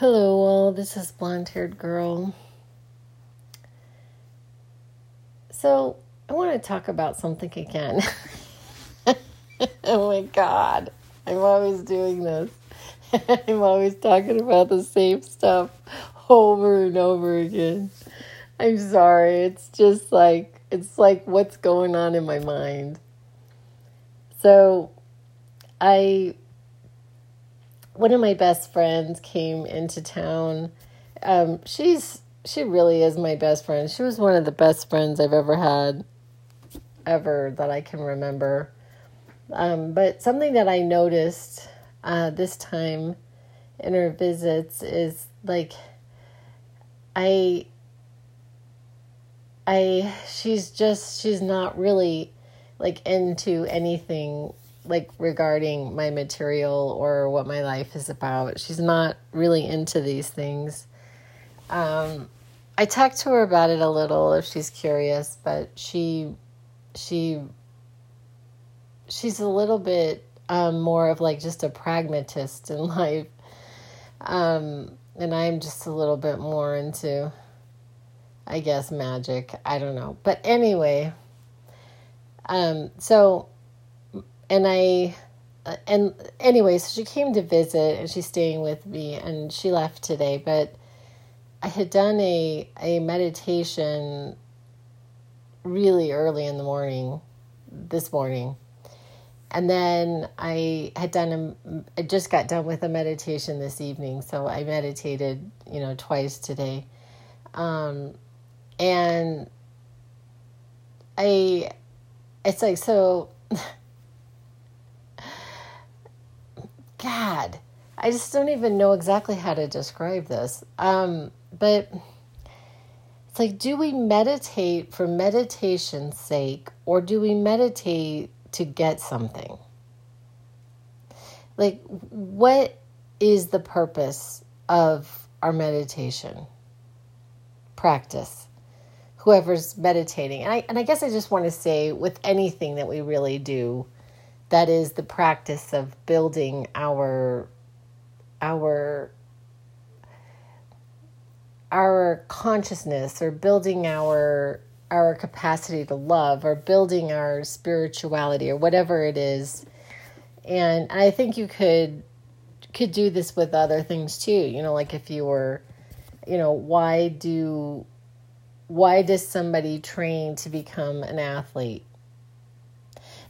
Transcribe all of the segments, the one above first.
Hello, all. This is blonde haired girl. So, I want to talk about something again. oh my god. I'm always doing this. I'm always talking about the same stuff over and over again. I'm sorry. It's just like, it's like what's going on in my mind. So, I one of my best friends came into town. Um, she's she really is my best friend. She was one of the best friends I've ever had, ever that I can remember. Um, but something that I noticed uh, this time in her visits is like I I she's just she's not really like into anything like regarding my material or what my life is about. She's not really into these things. Um, I talked to her about it a little if she's curious, but she she she's a little bit um, more of like just a pragmatist in life. Um, and I'm just a little bit more into I guess magic. I don't know. But anyway, um, so and I uh, and anyway, so she came to visit and she's staying with me and she left today, but I had done a a meditation really early in the morning this morning. And then I had done a I just got done with a meditation this evening, so I meditated, you know, twice today. Um and I it's like so God, I just don't even know exactly how to describe this. Um, but it's like, do we meditate for meditation's sake, or do we meditate to get something? Like, what is the purpose of our meditation practice? Whoever's meditating, and I and I guess I just want to say, with anything that we really do, that is the practice of building our our our consciousness or building our our capacity to love or building our spirituality or whatever it is. And i think you could could do this with other things too you know like if you were you know why do why does somebody train to become an athlete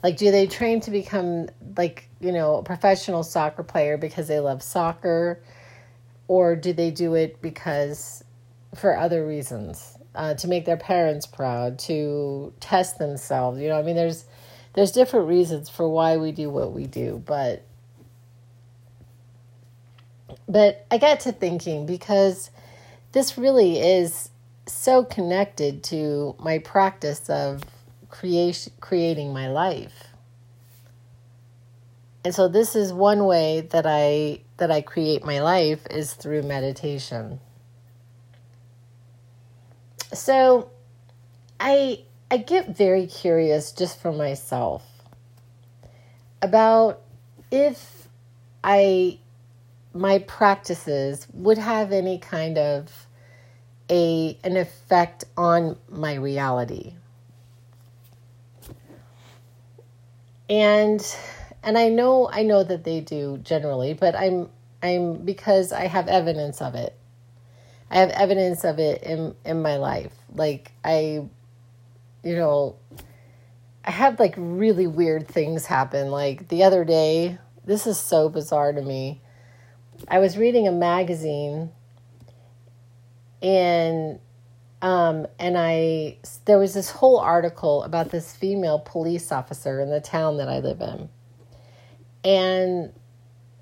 like, do they train to become like, you know, a professional soccer player because they love soccer? Or do they do it because for other reasons? Uh, to make their parents proud, to test themselves. You know, I mean, there's there's different reasons for why we do what we do, but but I got to thinking because this really is so connected to my practice of creation, creating my life. And so this is one way that I that I create my life is through meditation. So I I get very curious just for myself about if I my practices would have any kind of a an effect on my reality and and I know I know that they do generally, but I'm I'm because I have evidence of it. I have evidence of it in in my life. Like I you know I had like really weird things happen. Like the other day, this is so bizarre to me. I was reading a magazine and um, and I there was this whole article about this female police officer in the town that I live in, and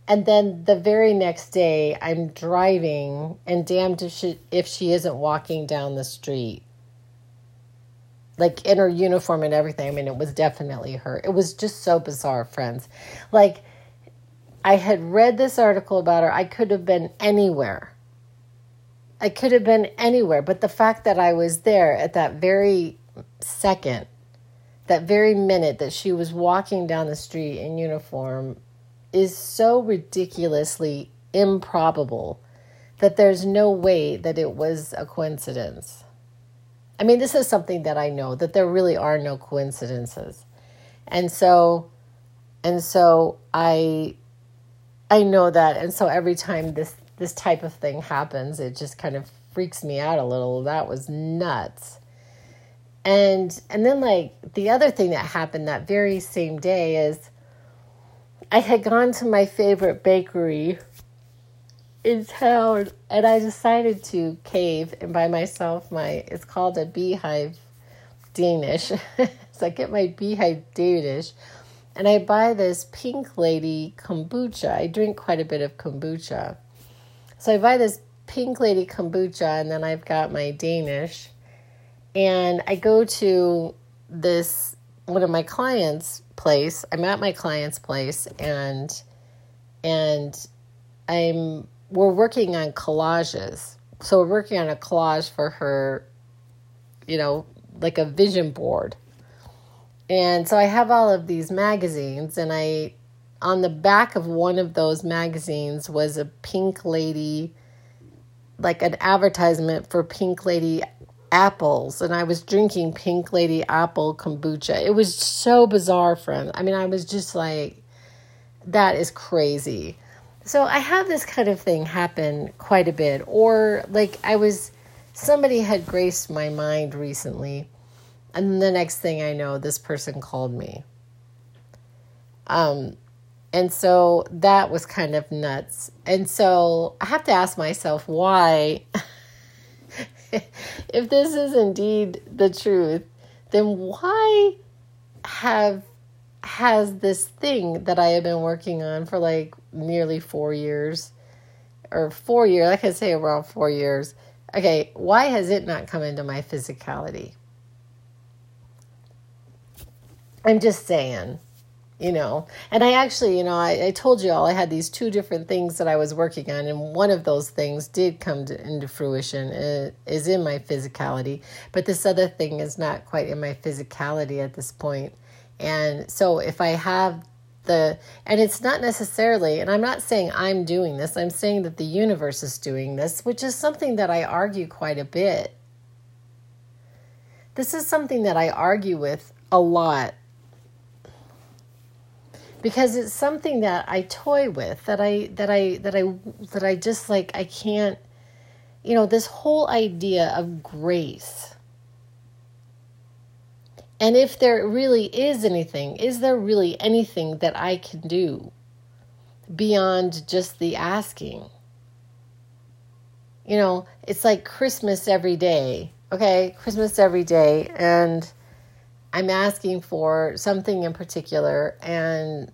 and then the very next day I'm driving, and damned if she if she isn't walking down the street, like in her uniform and everything. I mean, it was definitely her. It was just so bizarre, friends. Like I had read this article about her. I could have been anywhere I could have been anywhere, but the fact that I was there at that very second, that very minute that she was walking down the street in uniform is so ridiculously improbable that there's no way that it was a coincidence. I mean, this is something that I know that there really are no coincidences. And so and so I I know that and so every time this this type of thing happens, it just kind of freaks me out a little. That was nuts. And and then like the other thing that happened that very same day is I had gone to my favorite bakery in town and I decided to cave and buy myself my it's called a beehive Danish. so I get my beehive Danish and I buy this pink lady kombucha. I drink quite a bit of kombucha. So I buy this pink lady kombucha and then I've got my Danish. And I go to this one of my clients' place. I'm at my client's place and and I'm we're working on collages. So we're working on a collage for her, you know, like a vision board. And so I have all of these magazines, and I, on the back of one of those magazines was a pink lady, like an advertisement for pink lady apples. And I was drinking pink lady apple kombucha. It was so bizarre, friend. I mean, I was just like, that is crazy. So I have this kind of thing happen quite a bit. Or like I was, somebody had graced my mind recently, and the next thing I know, this person called me. Um, and so that was kind of nuts. And so I have to ask myself why, if this is indeed the truth, then why have has this thing that I have been working on for like nearly four years or four years, I say around four years. Okay, why has it not come into my physicality? I'm just saying, you know. And I actually, you know, I, I told you all I had these two different things that I was working on, and one of those things did come to, into fruition, it is in my physicality. But this other thing is not quite in my physicality at this point. And so if I have the, and it's not necessarily, and I'm not saying I'm doing this, I'm saying that the universe is doing this, which is something that I argue quite a bit. This is something that I argue with a lot because it's something that I toy with that I that I that I that I just like I can't you know this whole idea of grace and if there really is anything, is there really anything that I can do beyond just the asking? You know, it's like Christmas every day, okay? Christmas every day, and I'm asking for something in particular, and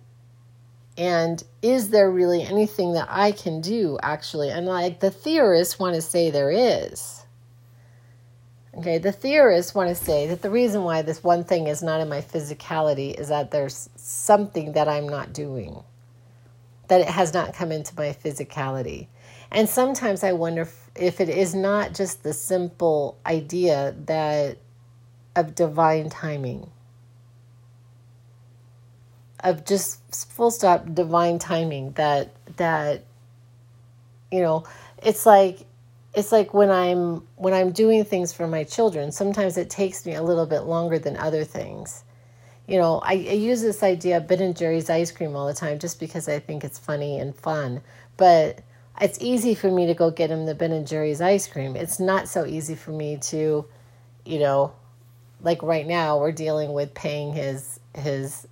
and is there really anything that I can do actually? And like the theorists want to say there is. Okay, the theorists want to say that the reason why this one thing is not in my physicality is that there's something that I'm not doing, that it has not come into my physicality. And sometimes I wonder if, it is not just the simple idea that of divine timing, of just full stop divine timing that that you know, it's like it's like when I'm when I'm doing things for my children, sometimes it takes me a little bit longer than other things. You know, I, I use this idea of Ben and Jerry's ice cream all the time just because I think it's funny and fun. But it's easy for me to go get him the Ben and Jerry's ice cream. It's not so easy for me to, you know, like right now we're dealing with paying his his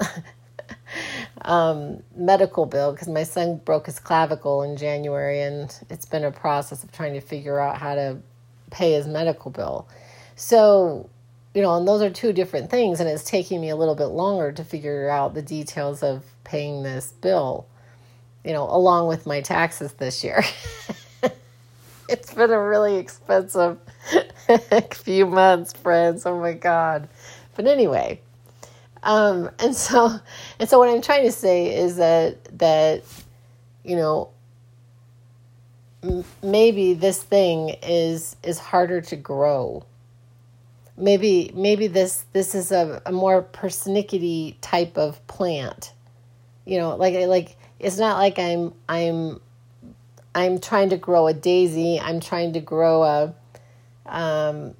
um, medical bill because my son broke his clavicle in January, and it's been a process of trying to figure out how to pay his medical bill. So, you know, and those are two different things, and it's taking me a little bit longer to figure out the details of paying this bill, you know, along with my taxes this year. it's been a really expensive few months, friends. Oh my God. But anyway, um, and so, and so, what I'm trying to say is that that you know m- maybe this thing is is harder to grow. Maybe maybe this this is a, a more persnickety type of plant. You know, like like it's not like I'm I'm I'm trying to grow a daisy. I'm trying to grow a um,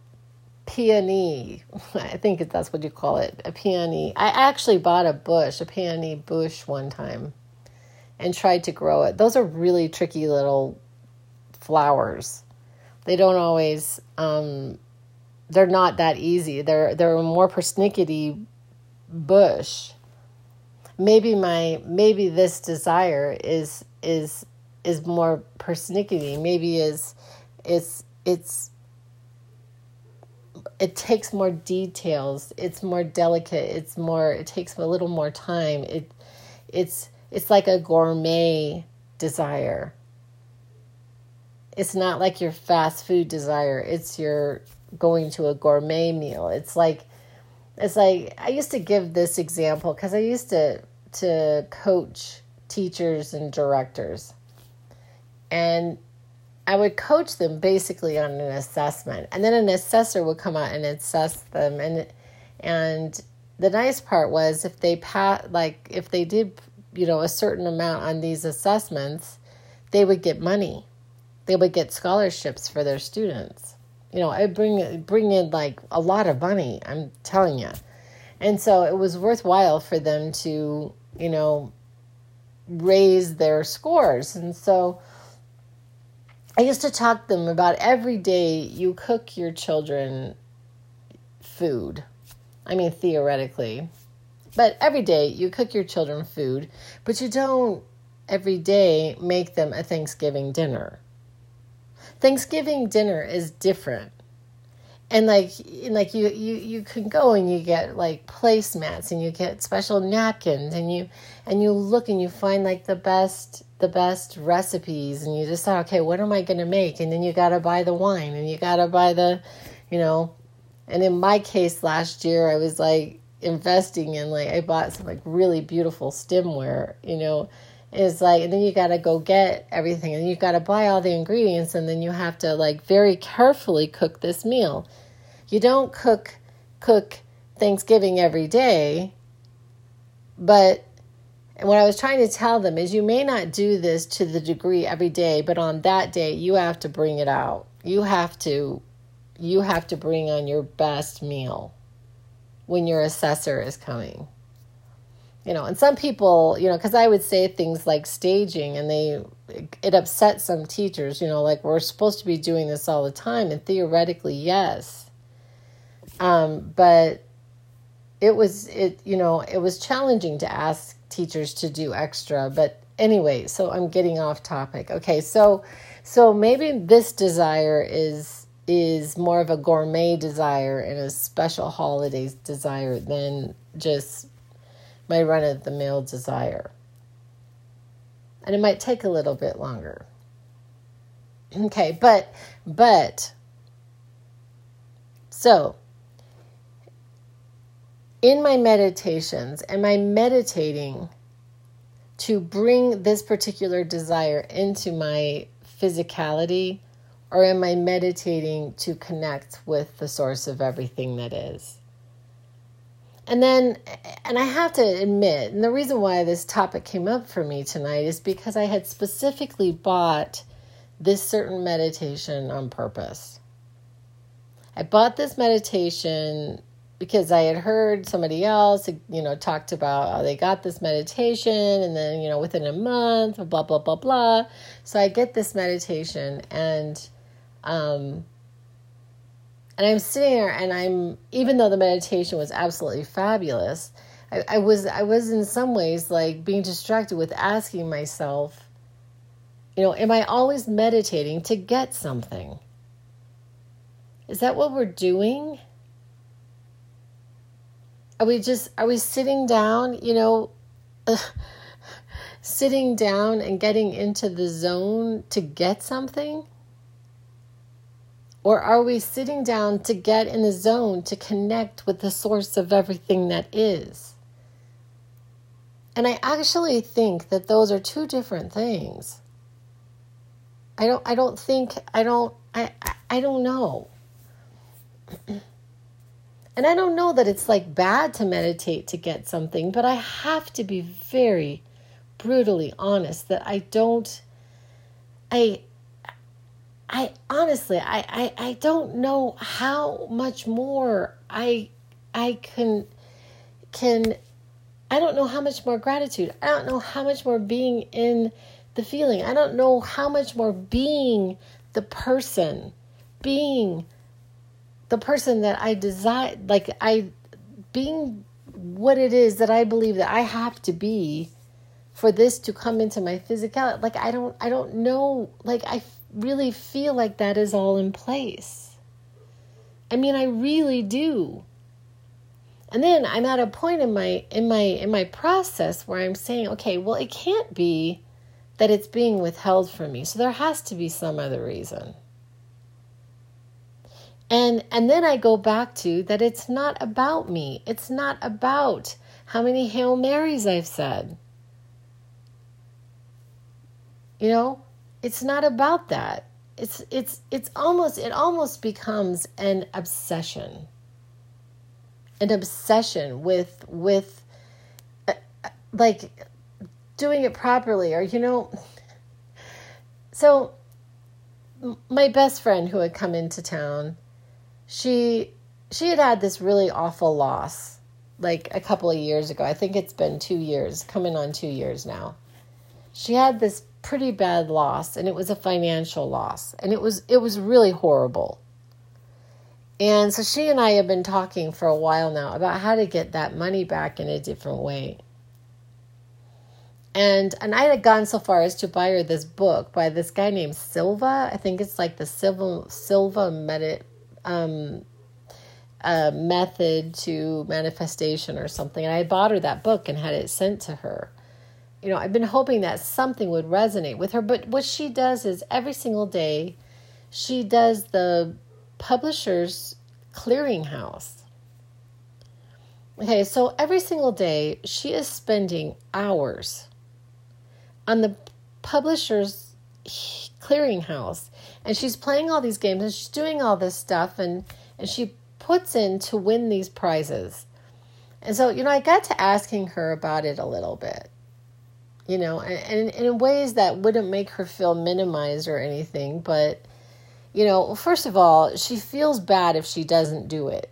peony. I think that's what you call it, a peony. I actually bought a bush, a peony bush one time and tried to grow it. Those are really tricky little flowers. They don't always um, they're not that easy. They're they're a more persnickety bush. Maybe my maybe this desire is is is more persnickety. Maybe is it's it's it takes more details. It's more delicate. It's more it takes a little more time. It it's it's like a gourmet desire. It's not like your fast food desire. It's your going to a gourmet meal. It's like it's like I used to give this example cuz I used to to coach teachers and directors. And I would coach them basically on an assessment. And then an assessor would come out and assess them and and the nice part was if they pat like if they did you know a certain amount on these assessments, they would get money. They would get scholarships for their students. You know, I bring bring in like a lot of money. I'm telling you, and so it was worthwhile for them to you know raise their scores. And so I used to talk to them about every day you cook your children food. I mean, theoretically, but every day you cook your children food, but you don't every day make them a Thanksgiving dinner. Thanksgiving dinner is different. And like and like you, you you can go and you get like placemats and you get special napkins and you and you look and you find like the best the best recipes and you decide okay what am I going to make and then you got to buy the wine and you got to buy the you know and in my case last year I was like investing in like I bought some like really beautiful stemware, you know. It's like and then you got to go get everything and you got to buy all the ingredients and then you have to like very carefully cook this meal. You don't cook cook Thanksgiving every day. But and what I was trying to tell them is you may not do this to the degree every day, but on that day you have to bring it out. You have to you have to bring on your best meal when your assessor is coming. You know, and some people, you know, because I would say things like staging and they, it upsets some teachers, you know, like we're supposed to be doing this all the time. And theoretically, yes. Um, but it was, it, you know, it was challenging to ask teachers to do extra. But anyway, so I'm getting off topic. Okay. So, so maybe this desire is, is more of a gourmet desire and a special holidays desire than just my run of the mill desire. And it might take a little bit longer. Okay, but, but, so in my meditations, am I meditating to bring this particular desire into my physicality? Or am I meditating to connect with the source of everything that is? And then, and I have to admit, and the reason why this topic came up for me tonight is because I had specifically bought this certain meditation on purpose. I bought this meditation because I had heard somebody else, you know, talked about how they got this meditation and then, you know, within a month, blah, blah, blah, blah. So I get this meditation and um, and I'm sitting there and I'm, even though the meditation was absolutely fabulous, I, I was, I was in some ways like being distracted with asking myself, you know, am I always meditating to get something? Is that what we're doing? Are we just, are we sitting down, you know, sitting down and getting into the zone to get something? Or are we sitting down to get in the zone to connect with the source of everything that is? And I actually think that those are two different things. I don't I don't think I don't I I don't know. And I don't know that it's like bad to meditate to get something, but I have to be very brutally honest that I don't I I honestly I, I I don't know how much more I I can can I don't know how much more gratitude. I don't know how much more being in the feeling. I don't know how much more being the person, being the person that I desire, like I, being what it is that I believe that I have to be for this to come into my physicality. Like I don't, I don't know. Like I really feel like that is all in place. I mean, I really do. And then I'm at a point in my in my in my process where I'm saying, okay, well, it can't be that it's being withheld from me. So there has to be some other reason. And and then I go back to that it's not about me. It's not about how many Hail Marys I've said. You know, it's not about that. It's it's it's almost it almost becomes an obsession an obsession with with uh, like doing it properly or you know so my best friend who had come into town she she had had this really awful loss like a couple of years ago i think it's been 2 years coming on 2 years now she had this pretty bad loss and it was a financial loss and it was it was really horrible and so she and I have been talking for a while now about how to get that money back in a different way. And and I had gone so far as to buy her this book by this guy named Silva. I think it's like the Silva Silva medi- um, a method to manifestation or something. And I bought her that book and had it sent to her. You know, I've been hoping that something would resonate with her. But what she does is every single day, she does the Publishers Clearinghouse. Okay, so every single day she is spending hours on the Publishers Clearinghouse and she's playing all these games and she's doing all this stuff and, and she puts in to win these prizes. And so, you know, I got to asking her about it a little bit, you know, and, and in ways that wouldn't make her feel minimized or anything, but you know, first of all, she feels bad if she doesn't do it.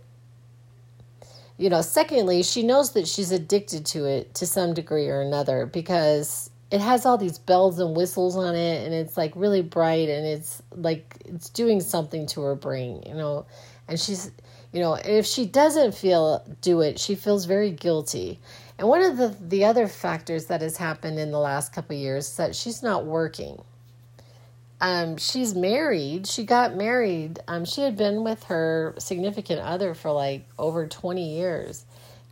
You know, secondly, she knows that she's addicted to it to some degree or another because it has all these bells and whistles on it and it's like really bright and it's like it's doing something to her brain, you know. And she's, you know, if she doesn't feel do it, she feels very guilty. And one of the the other factors that has happened in the last couple years is that she's not working um, she's married. She got married. Um, she had been with her significant other for like over 20 years.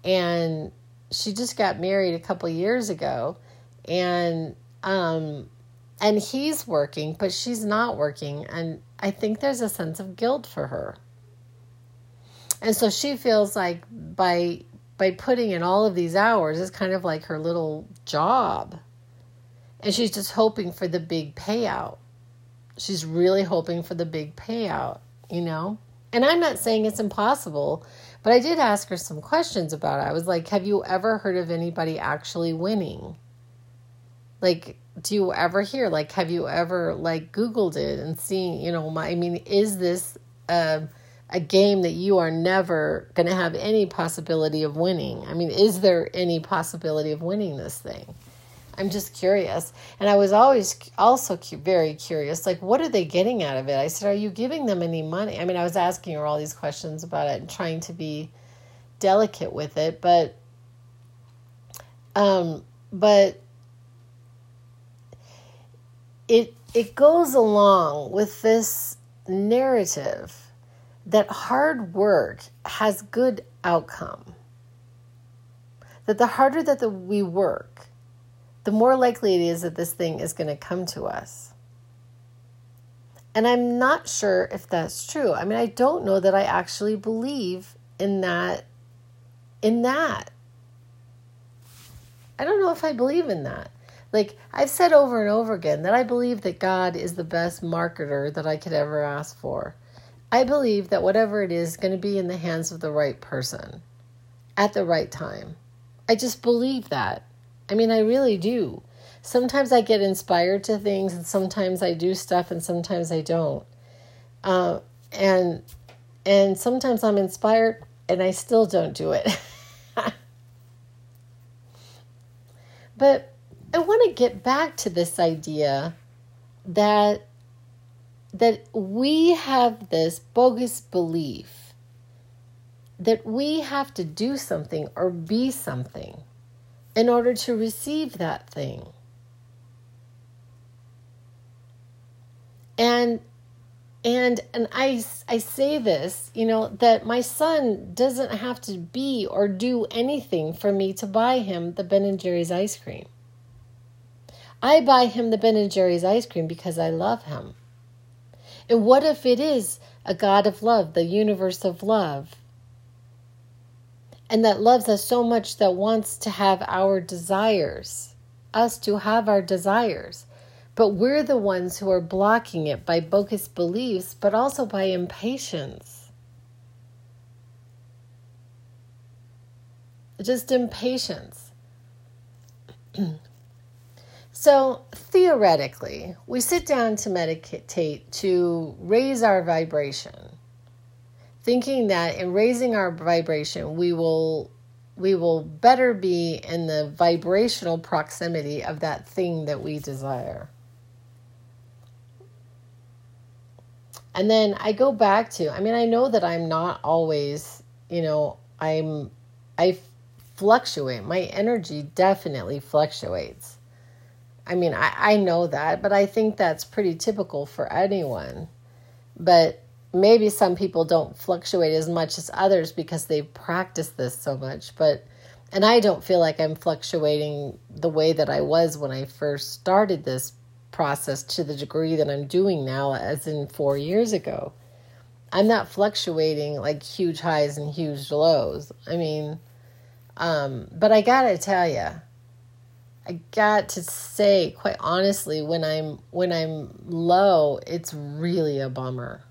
And she just got married a couple years ago. And um, and he's working, but she's not working. And I think there's a sense of guilt for her. And so she feels like by by putting in all of these hours, it's kind of like her little job. And she's just hoping for the big payout she's really hoping for the big payout, you know? And I'm not saying it's impossible, but I did ask her some questions about it. I was like, Have you ever heard of anybody actually winning? Like, do you ever hear, like, have you ever, like, Googled it and seen, you know, my, I mean, is this a, a game that you are never going to have any possibility of winning? I mean, is there any possibility of winning this thing? I'm just curious. And I was always also very curious like, what are they getting out of it? I said, Are you giving them any money? I mean, I was asking her all these questions about it and trying to be delicate with it, but, um, but it, it goes along with this narrative that hard work has good outcome. That the harder that the, we work, the more likely it is that this thing is going to come to us. And I'm not sure if that's true. I mean, I don't know that I actually believe in that in that. I don't know if I believe in that. Like I've said over and over again that I believe that God is the best marketer that I could ever ask for. I believe that whatever it is, going to be in the hands of the right person at the right time. I just believe that. I mean, I really do. sometimes I get inspired to things, and sometimes I do stuff, and sometimes I don't. Uh, and and sometimes I'm inspired, and I still don't do it. but I want to get back to this idea that that we have this bogus belief that we have to do something or be something in order to receive that thing. And and and I I say this, you know, that my son doesn't have to be or do anything for me to buy him the Ben and Jerry's ice cream. I buy him the Ben and Jerry's ice cream because I love him. And what if it is a God of love, the universe of love, and that loves us so much that wants to have our desires, us to have our desires? But we're the ones who are blocking it by bogus beliefs, but also by impatience. Just impatience. So, theoretically, we sit down to meditate to raise our vibration, thinking that in raising our vibration, we will we will better be in the vibrational proximity of that thing that we desire. And then I go back to, I mean, I know that I'm not always, you know, I'm, I fluctuate. My energy definitely fluctuates. I mean, I, I know that, but I think that's pretty typical for anyone. But maybe some people don't fluctuate as much as others because they've practiced this so much. But, and I don't feel like I'm fluctuating the way that I was when I first started this process to the degree that I'm doing now, as in four years ago. I'm not fluctuating like huge highs and huge lows. I mean, um, but I gotta tell you, I got to say quite honestly when I'm when I'm low, it's really a bummer.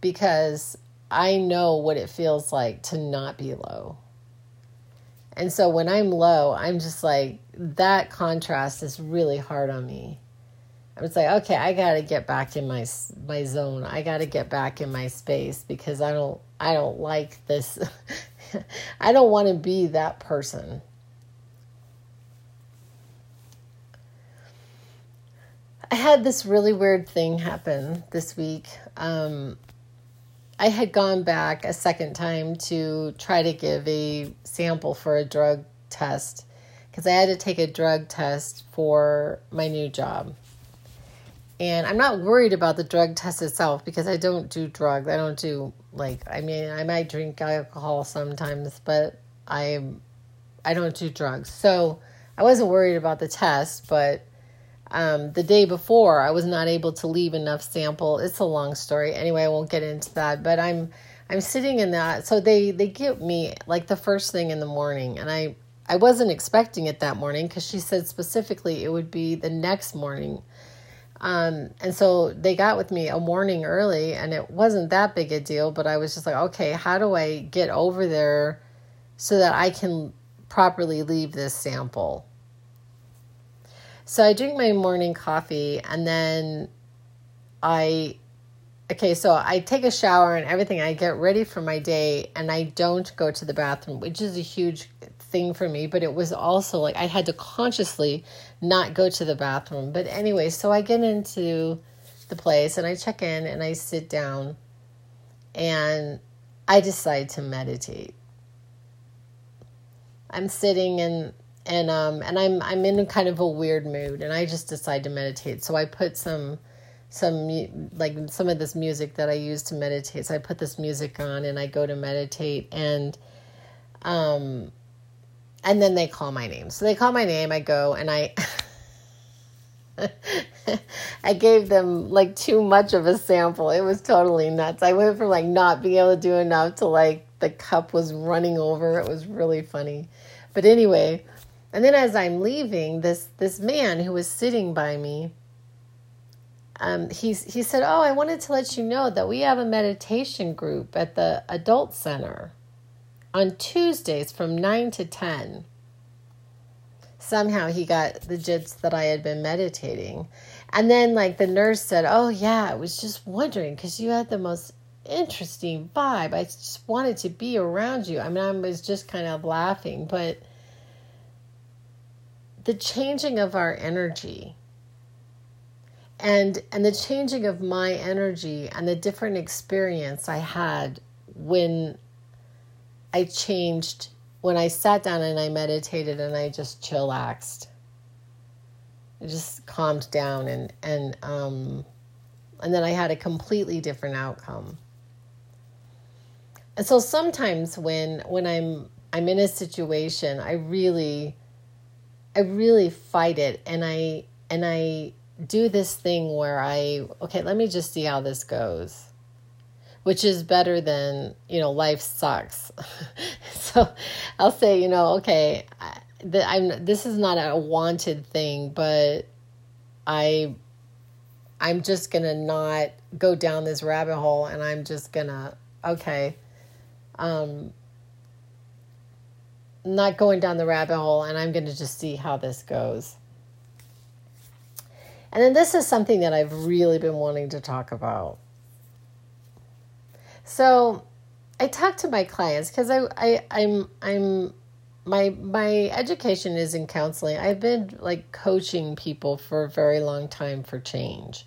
Because I know what it feels like to not be low. And so when I'm low, I'm just like that contrast is really hard on me. I was like, okay, I got to get back in my my zone. I got to get back in my space because I don't I don't like this. I don't want to be that person. I had this really weird thing happen this week. Um, I had gone back a second time to try to give a sample for a drug test because I had to take a drug test for my new job. And I'm not worried about the drug test itself because I don't do drugs. I don't do like I mean I might drink alcohol sometimes, but I I don't do drugs. So I wasn't worried about the test, but um, the day before I was not able to leave enough sample. It's a long story. Anyway, I won't get into that. But I'm I'm sitting in that. So they they get me like the first thing in the morning, and I I wasn't expecting it that morning because she said specifically it would be the next morning. Um, and so they got with me a morning early, and it wasn't that big a deal. But I was just like, okay, how do I get over there so that I can properly leave this sample? So I drink my morning coffee and then I okay, so I take a shower and everything. I get ready for my day and I don't go to the bathroom, which is a huge thing for me, but it was also like I had to consciously not go to the bathroom. But anyway, so I get into the place and I check in and I sit down and I decide to meditate. I'm sitting and and um and I'm I'm in kind of a weird mood and I just decide to meditate. So I put some some like some of this music that I use to meditate. So I put this music on and I go to meditate and um and then they call my name. So they call my name, I go and I I gave them like too much of a sample. It was totally nuts. I went from like not being able to do enough to like the cup was running over. It was really funny. But anyway, and then as I'm leaving, this this man who was sitting by me, um, he's he said, "Oh, I wanted to let you know that we have a meditation group at the adult center on Tuesdays from nine to ten. somehow he got the jits that I had been meditating. And then, like, the nurse said, Oh, yeah, I was just wondering because you had the most interesting vibe. I just wanted to be around you. I mean, I was just kind of laughing, but the changing of our energy and and the changing of my energy and the different experience I had when I changed when I sat down and I meditated and I just chillaxed. I just calmed down and and um and then I had a completely different outcome. And so sometimes when when I'm I'm in a situation, I really I really fight it and I and I do this thing where I okay, let me just see how this goes. Which is better than, you know, life sucks. so I'll say, you know, okay, the, I'm this is not a wanted thing, but I I'm just going to not go down this rabbit hole and I'm just going to okay, um not going down the rabbit hole and I'm going to just see how this goes. And then this is something that I've really been wanting to talk about. So I talk to my clients because I, I I'm I'm my my education is in counseling. I've been like coaching people for a very long time for change.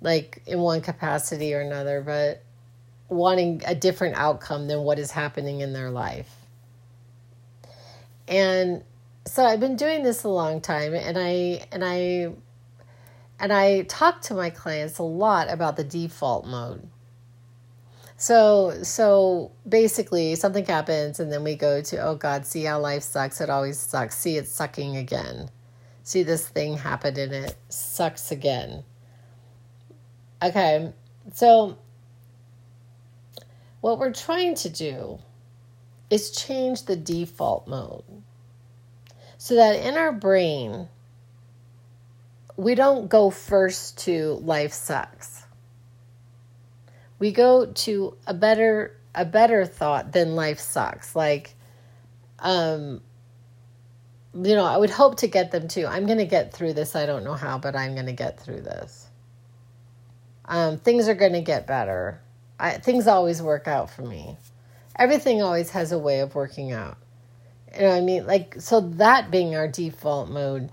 Like in one capacity or another, but wanting a different outcome than what is happening in their life. And so I've been doing this a long time and I and I and I talk to my clients a lot about the default mode. So so basically something happens and then we go to oh god, see how life sucks, it always sucks. See it's sucking again. See this thing happened and it sucks again. Okay. So what we're trying to do is change the default mode so that in our brain we don't go first to life sucks. We go to a better a better thought than life sucks. Like um you know, I would hope to get them to I'm going to get through this. I don't know how, but I'm going to get through this. Um things are going to get better. I, things always work out for me. Everything always has a way of working out. You know what I mean? Like so that being our default mode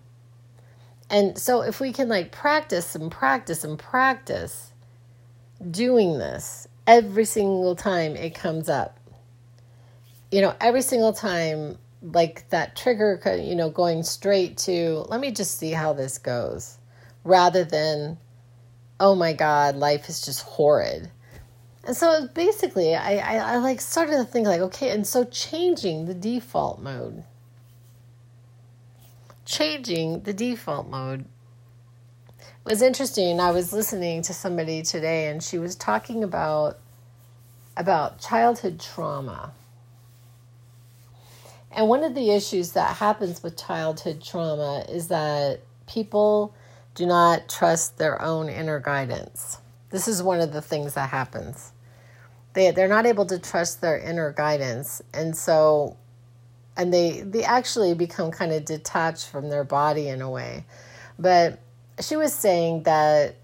and so if we can like practice and practice and practice doing this every single time it comes up, you know, every single time, like that trigger, you know, going straight to, let me just see how this goes, rather than, oh my God, life is just horrid. And so basically, I, I, I like started to think like, okay, and so changing the default mode changing the default mode was interesting. I was listening to somebody today and she was talking about about childhood trauma. And one of the issues that happens with childhood trauma is that people do not trust their own inner guidance. This is one of the things that happens. They they're not able to trust their inner guidance. And so and they they actually become kind of detached from their body in a way but she was saying that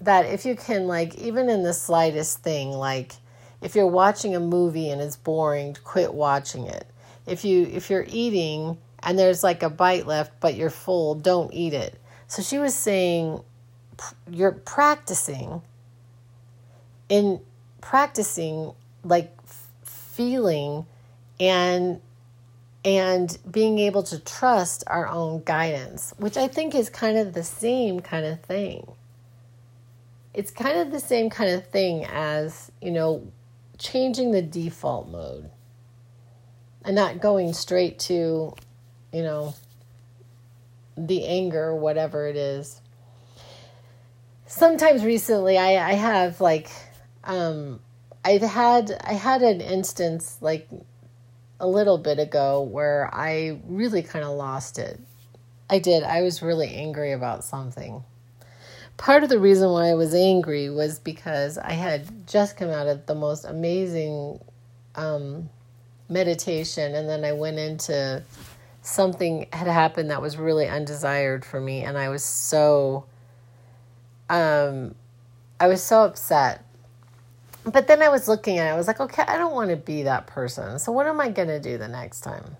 that if you can like even in the slightest thing like if you're watching a movie and it's boring quit watching it if you if you're eating and there's like a bite left but you're full don't eat it so she was saying you're practicing in practicing like feeling and and being able to trust our own guidance, which I think is kind of the same kind of thing. It's kind of the same kind of thing as, you know, changing the default mode and not going straight to, you know, the anger, whatever it is. Sometimes recently I, I have like um I've had I had an instance like a little bit ago where I really kind of lost it. I did. I was really angry about something. Part of the reason why I was angry was because I had just come out of the most amazing um, meditation, and then I went into something had happened that was really undesired for me and I was so um I was so upset. But then I was looking at it, I was like, okay, I don't want to be that person. So what am I going to do the next time?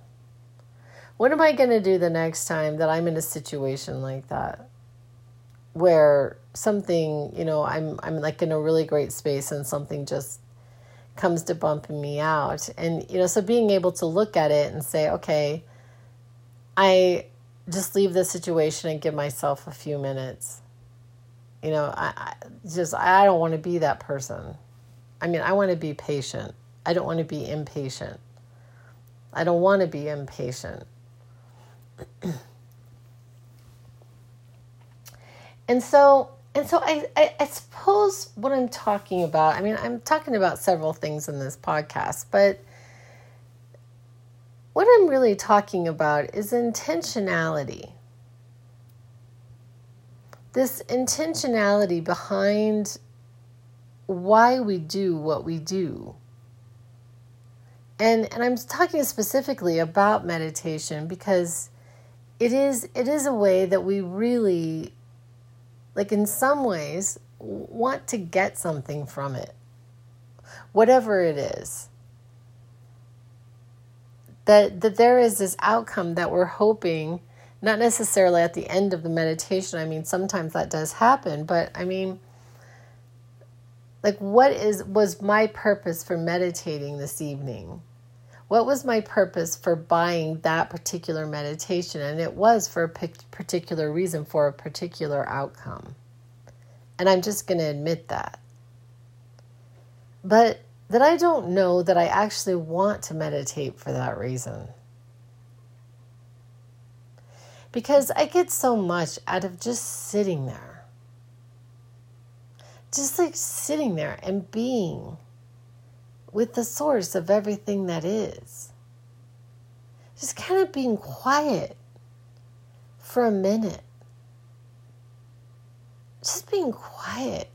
What am I going to do the next time that I'm in a situation like that? Where something, you know, I'm I'm like in a really great space and something just comes to bumping me out. And you know, so being able to look at it and say, okay, I just leave the situation and give myself a few minutes. You know, I, I just I don't want to be that person. I mean, I want to be patient. I don't want to be impatient. I don't want to be impatient. and so and so I, I, I suppose what I'm talking about, I mean, I'm talking about several things in this podcast, but what I'm really talking about is intentionality. This intentionality behind why we do what we do. And and I'm talking specifically about meditation because it is it is a way that we really like in some ways want to get something from it. Whatever it is that that there is this outcome that we're hoping not necessarily at the end of the meditation. I mean sometimes that does happen but i mean like what is was my purpose for meditating this evening? What was my purpose for buying that particular meditation? And it was for a particular reason for a particular outcome. And i'm just going to admit that. But that I don't know that I actually want to meditate for that reason. Because I get so much out of just sitting there. Just like sitting there and being with the source of everything that is. Just kind of being quiet for a minute. Just being quiet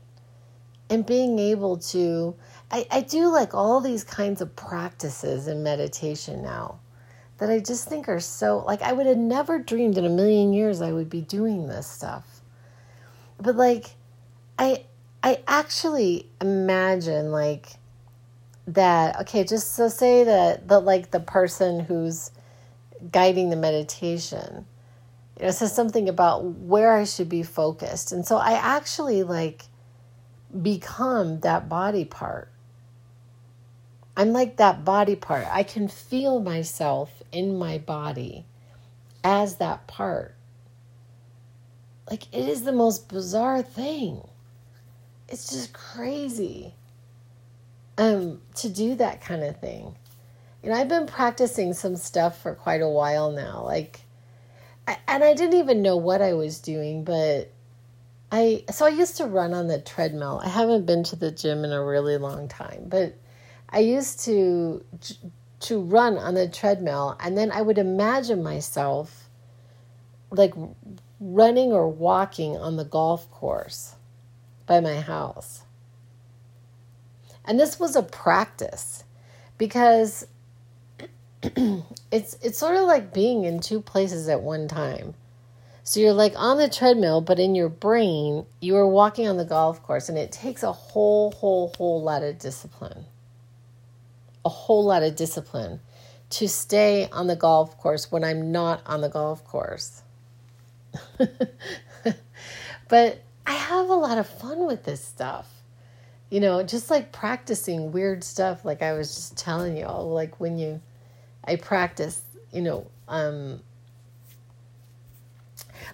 and being able to I, I do like all these kinds of practices in meditation now that I just think are so like I would have never dreamed in a million years I would be doing this stuff. But like I I actually imagine like that okay just so say that the like the person who's guiding the meditation you know says something about where I should be focused and so I actually like become that body part I'm like that body part. I can feel myself in my body as that part. Like, it is the most bizarre thing. It's just crazy um, to do that kind of thing. You know, I've been practicing some stuff for quite a while now. Like, I, and I didn't even know what I was doing, but I, so I used to run on the treadmill. I haven't been to the gym in a really long time, but I used to to run on the treadmill and then I would imagine myself like running or walking on the golf course by my house. And this was a practice because it's it's sort of like being in two places at one time. So you're like on the treadmill, but in your brain, you are walking on the golf course, and it takes a whole, whole, whole lot of discipline a whole lot of discipline to stay on the golf course when I'm not on the golf course. but I have a lot of fun with this stuff. You know, just like practicing weird stuff, like I was just telling you all, like when you, I practice, you know, um,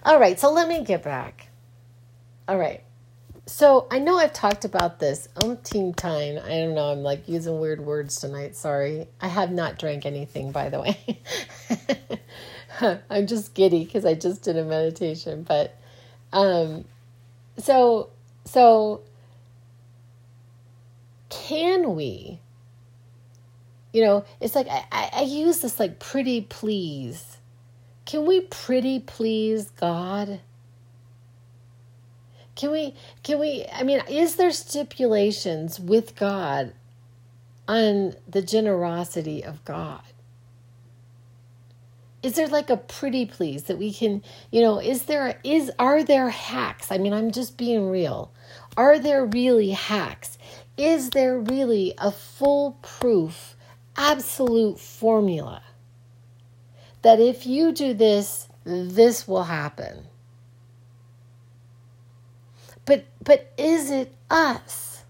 all right, so let me get back. All right. So I know I've talked about this umpteen time. I don't know. I'm like using weird words tonight. Sorry. I have not drank anything, by the way. I'm just giddy because I just did a meditation. But um, so so can we? You know, it's like I, I use this like pretty please. Can we pretty please God? Can we, can we, I mean, is there stipulations with God on the generosity of God? is there like a pretty please that we can you know is there is are there hacks? I mean i'm just being real. Are there really hacks? Is there really a foolproof absolute formula that if you do this this will happen but but is it us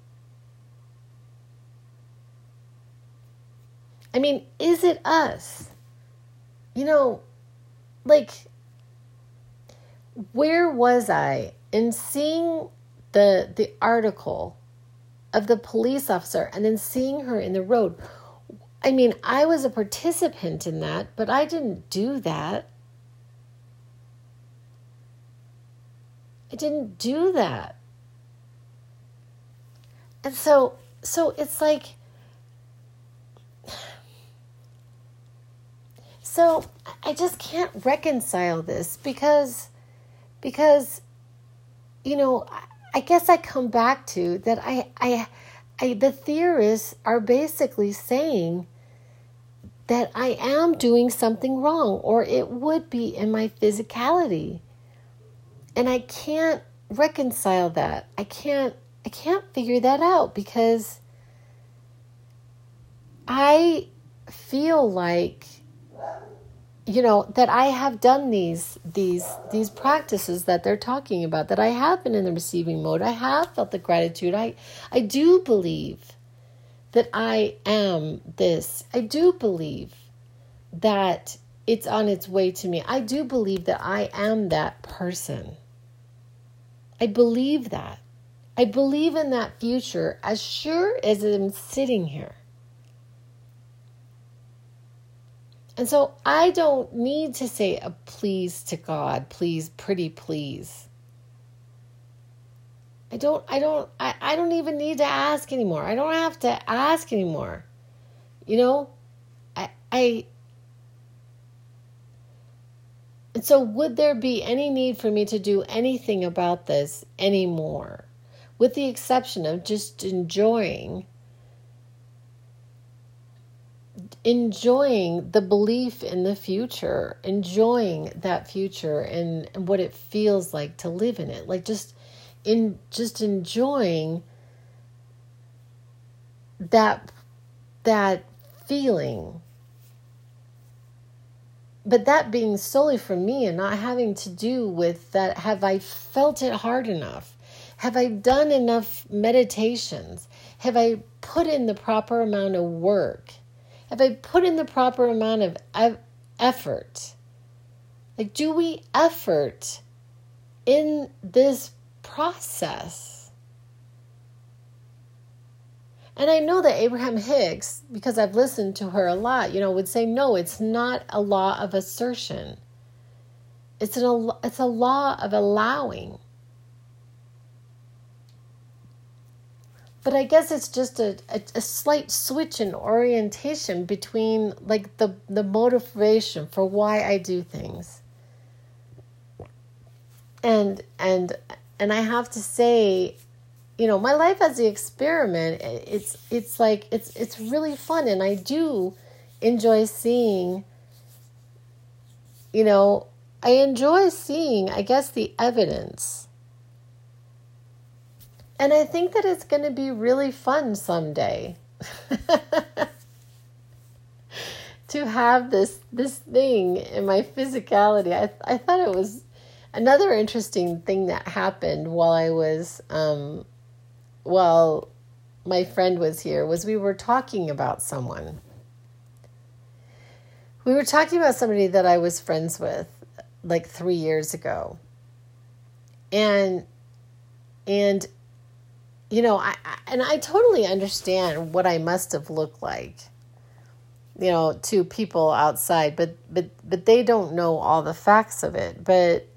i mean is it us you know, like, where was I in seeing the the article of the police officer and then seeing her in the road? I mean, I was a participant in that, but I didn't do that. I didn't do that. And so so it's like So I just can't reconcile this because because you know, I guess I come back to that I I I the theorists are basically saying that I am doing something wrong or it would be in my physicality. And I can't reconcile that. I can't I can't figure that out because I feel like you know that I have done these these these practices that they're talking about that I have been in the receiving mode. I have felt the gratitude. I I do believe that I am this. I do believe that it's on its way to me I do believe that I am that person I believe that I believe in that future as sure as I'm sitting here And so I don't need to say a please to God, please, pretty please. I don't I don't I, I don't even need to ask anymore. I don't have to ask anymore. You know? I I so would there be any need for me to do anything about this anymore? With the exception of just enjoying enjoying the belief in the future, enjoying that future and, and what it feels like to live in it. Like just in just enjoying that that feeling. But that being solely for me and not having to do with that have I felt it hard enough? Have I done enough meditations? Have I put in the proper amount of work? Have I put in the proper amount of effort? Like, do we effort in this process? And I know that Abraham Hicks, because I've listened to her a lot, you know, would say, no, it's not a law of assertion. It's, an, it's a law of allowing. but I guess it's just a, a, a, slight switch in orientation between like the the motivation for why I do things. And and and I have to say, you know, my life as the experiment, it's it's like it's it's really fun and I do enjoy seeing you know, I enjoy seeing, I guess the evidence and I think that it's going to be really fun someday. to have this this thing in my physicality. I I thought it was another interesting thing that happened while I was um while my friend was here was we were talking about someone. We were talking about somebody that I was friends with like 3 years ago. And and you know, I, I, and I totally understand what I must have looked like, you know, to people outside, but but but they don't know all the facts of it. But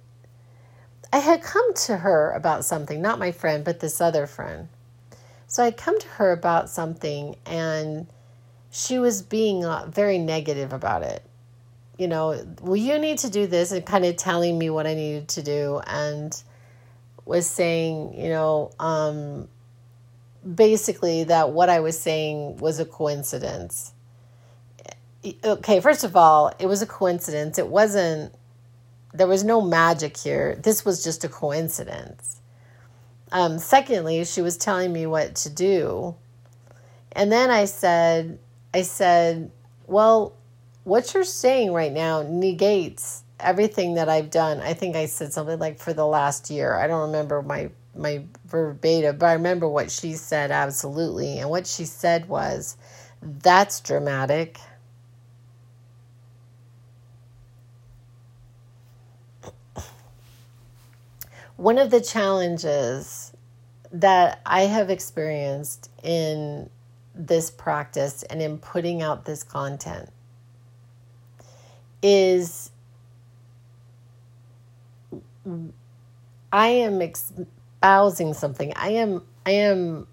I had come to her about something, not my friend, but this other friend. So I'd come to her about something, and she was being uh, very negative about it. You know, well, you need to do this, and kind of telling me what I needed to do, and was saying, you know, um, basically that what I was saying was a coincidence. okay, first of all, it was a coincidence. It wasn't, there was no magic here. This was just a coincidence. Um, secondly, she was telling me what to do. And then I said, I said, well, what you're saying right now negates everything that I've done. I think I said something like for the last year. I don't remember my my verbatim, but I remember what she said absolutely. And what she said was, that's dramatic. One of the challenges that I have experienced in this practice and in putting out this content is I am espousing something. I am I am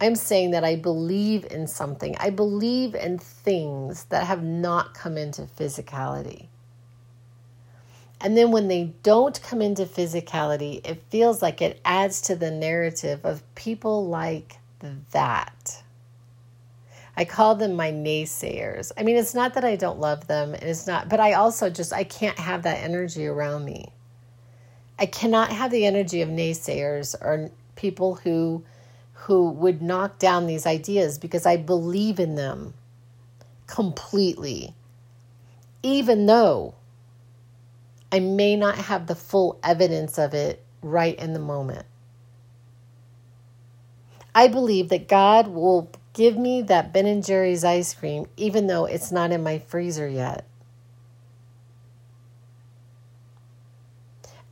I'm saying that I believe in something. I believe in things that have not come into physicality. And then when they don't come into physicality, it feels like it adds to the narrative of people like that. I call them my naysayers. I mean, it's not that I don't love them, and it's not, but I also just I can't have that energy around me. I cannot have the energy of naysayers or people who who would knock down these ideas because I believe in them completely. Even though I may not have the full evidence of it right in the moment. I believe that God will give me that Ben and Jerry's ice cream even though it's not in my freezer yet.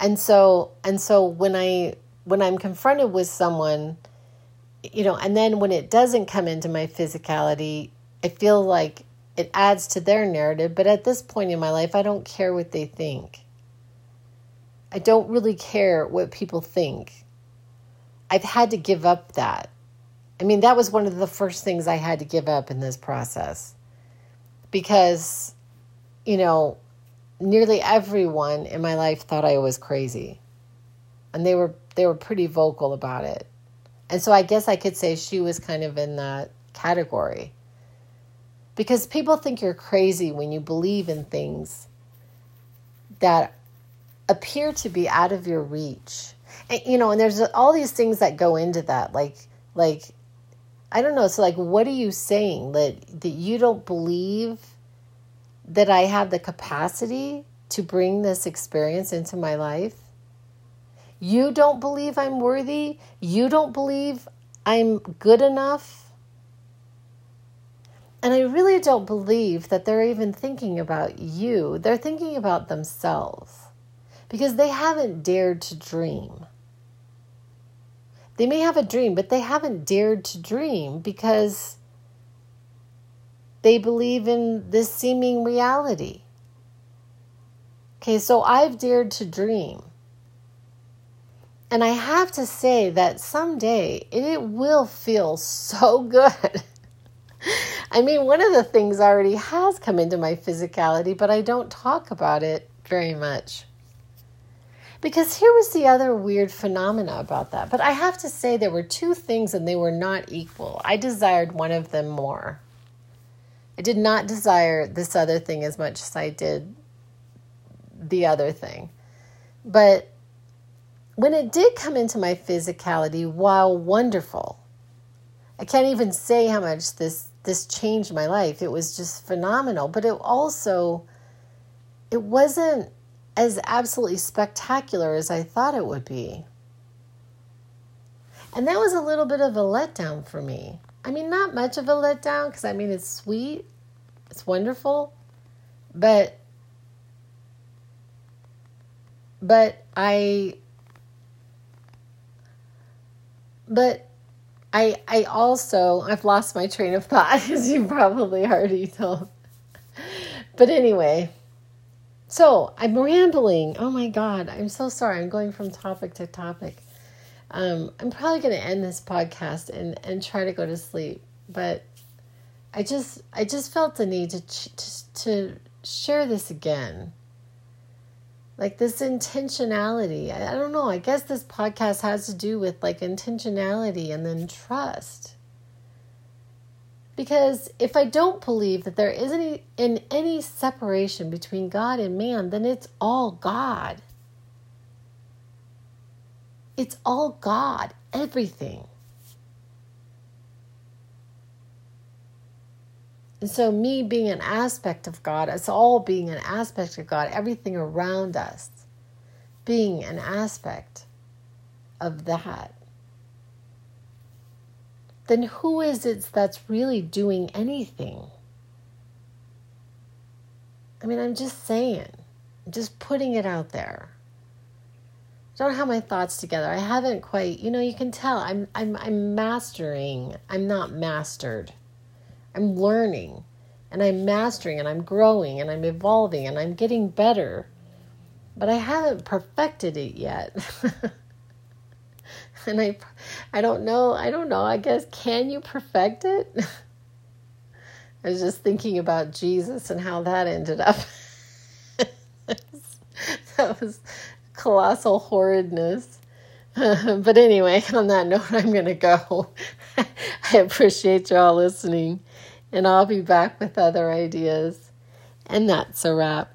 And so and so when I when I'm confronted with someone you know, and then when it doesn't come into my physicality, I feel like it adds to their narrative, but at this point in my life I don't care what they think. I don't really care what people think. I've had to give up that. I mean, that was one of the first things I had to give up in this process because, you know, nearly everyone in my life thought I was crazy. And they were they were pretty vocal about it. And so I guess I could say she was kind of in that category. Because people think you're crazy when you believe in things that appear to be out of your reach. And, you know, and there's all these things that go into that, like, like, I don't know. So, like, what are you saying that that you don't believe that I have the capacity to bring this experience into my life? You don't believe I'm worthy? You don't believe I'm good enough? And I really don't believe that they're even thinking about you. They're thinking about themselves because they haven't dared to dream. They may have a dream, but they haven't dared to dream because they believe in this seeming reality. Okay, so I've dared to dream. And I have to say that someday it will feel so good. I mean, one of the things already has come into my physicality, but I don't talk about it very much. Because here was the other weird phenomena about that. But I have to say, there were two things and they were not equal. I desired one of them more. I did not desire this other thing as much as I did the other thing. But when it did come into my physicality, while wonderful, I can't even say how much this this changed my life. It was just phenomenal, but it also it wasn't as absolutely spectacular as I thought it would be. And that was a little bit of a letdown for me. I mean, not much of a letdown because I mean, it's sweet, it's wonderful, but but I but I I also I've lost my train of thought as you probably already told. But anyway, so I'm rambling. Oh my God. I'm so sorry. I'm going from topic to topic. Um, I'm probably going to end this podcast and, and try to go to sleep. But I just I just felt the need to, to, to share this again. Like this intentionality. I, I don't know. I guess this podcast has to do with like intentionality and then trust. Because if I don't believe that there is any in any separation between God and man, then it's all God. It's all God, everything. And so, me being an aspect of God, us all being an aspect of God, everything around us being an aspect of that then who is it that's really doing anything? I mean, I'm just saying, I'm just putting it out there. I don't have my thoughts together. I haven't quite, you know, you can tell I'm I'm I'm mastering. I'm not mastered. I'm learning and I'm mastering and I'm growing and I'm evolving and I'm getting better. But I haven't perfected it yet. and I I don't know. I don't know. I guess can you perfect it? I was just thinking about Jesus and how that ended up. that was colossal horridness. but anyway, on that note, I'm going to go. I appreciate y'all listening, and I'll be back with other ideas. And that's a wrap.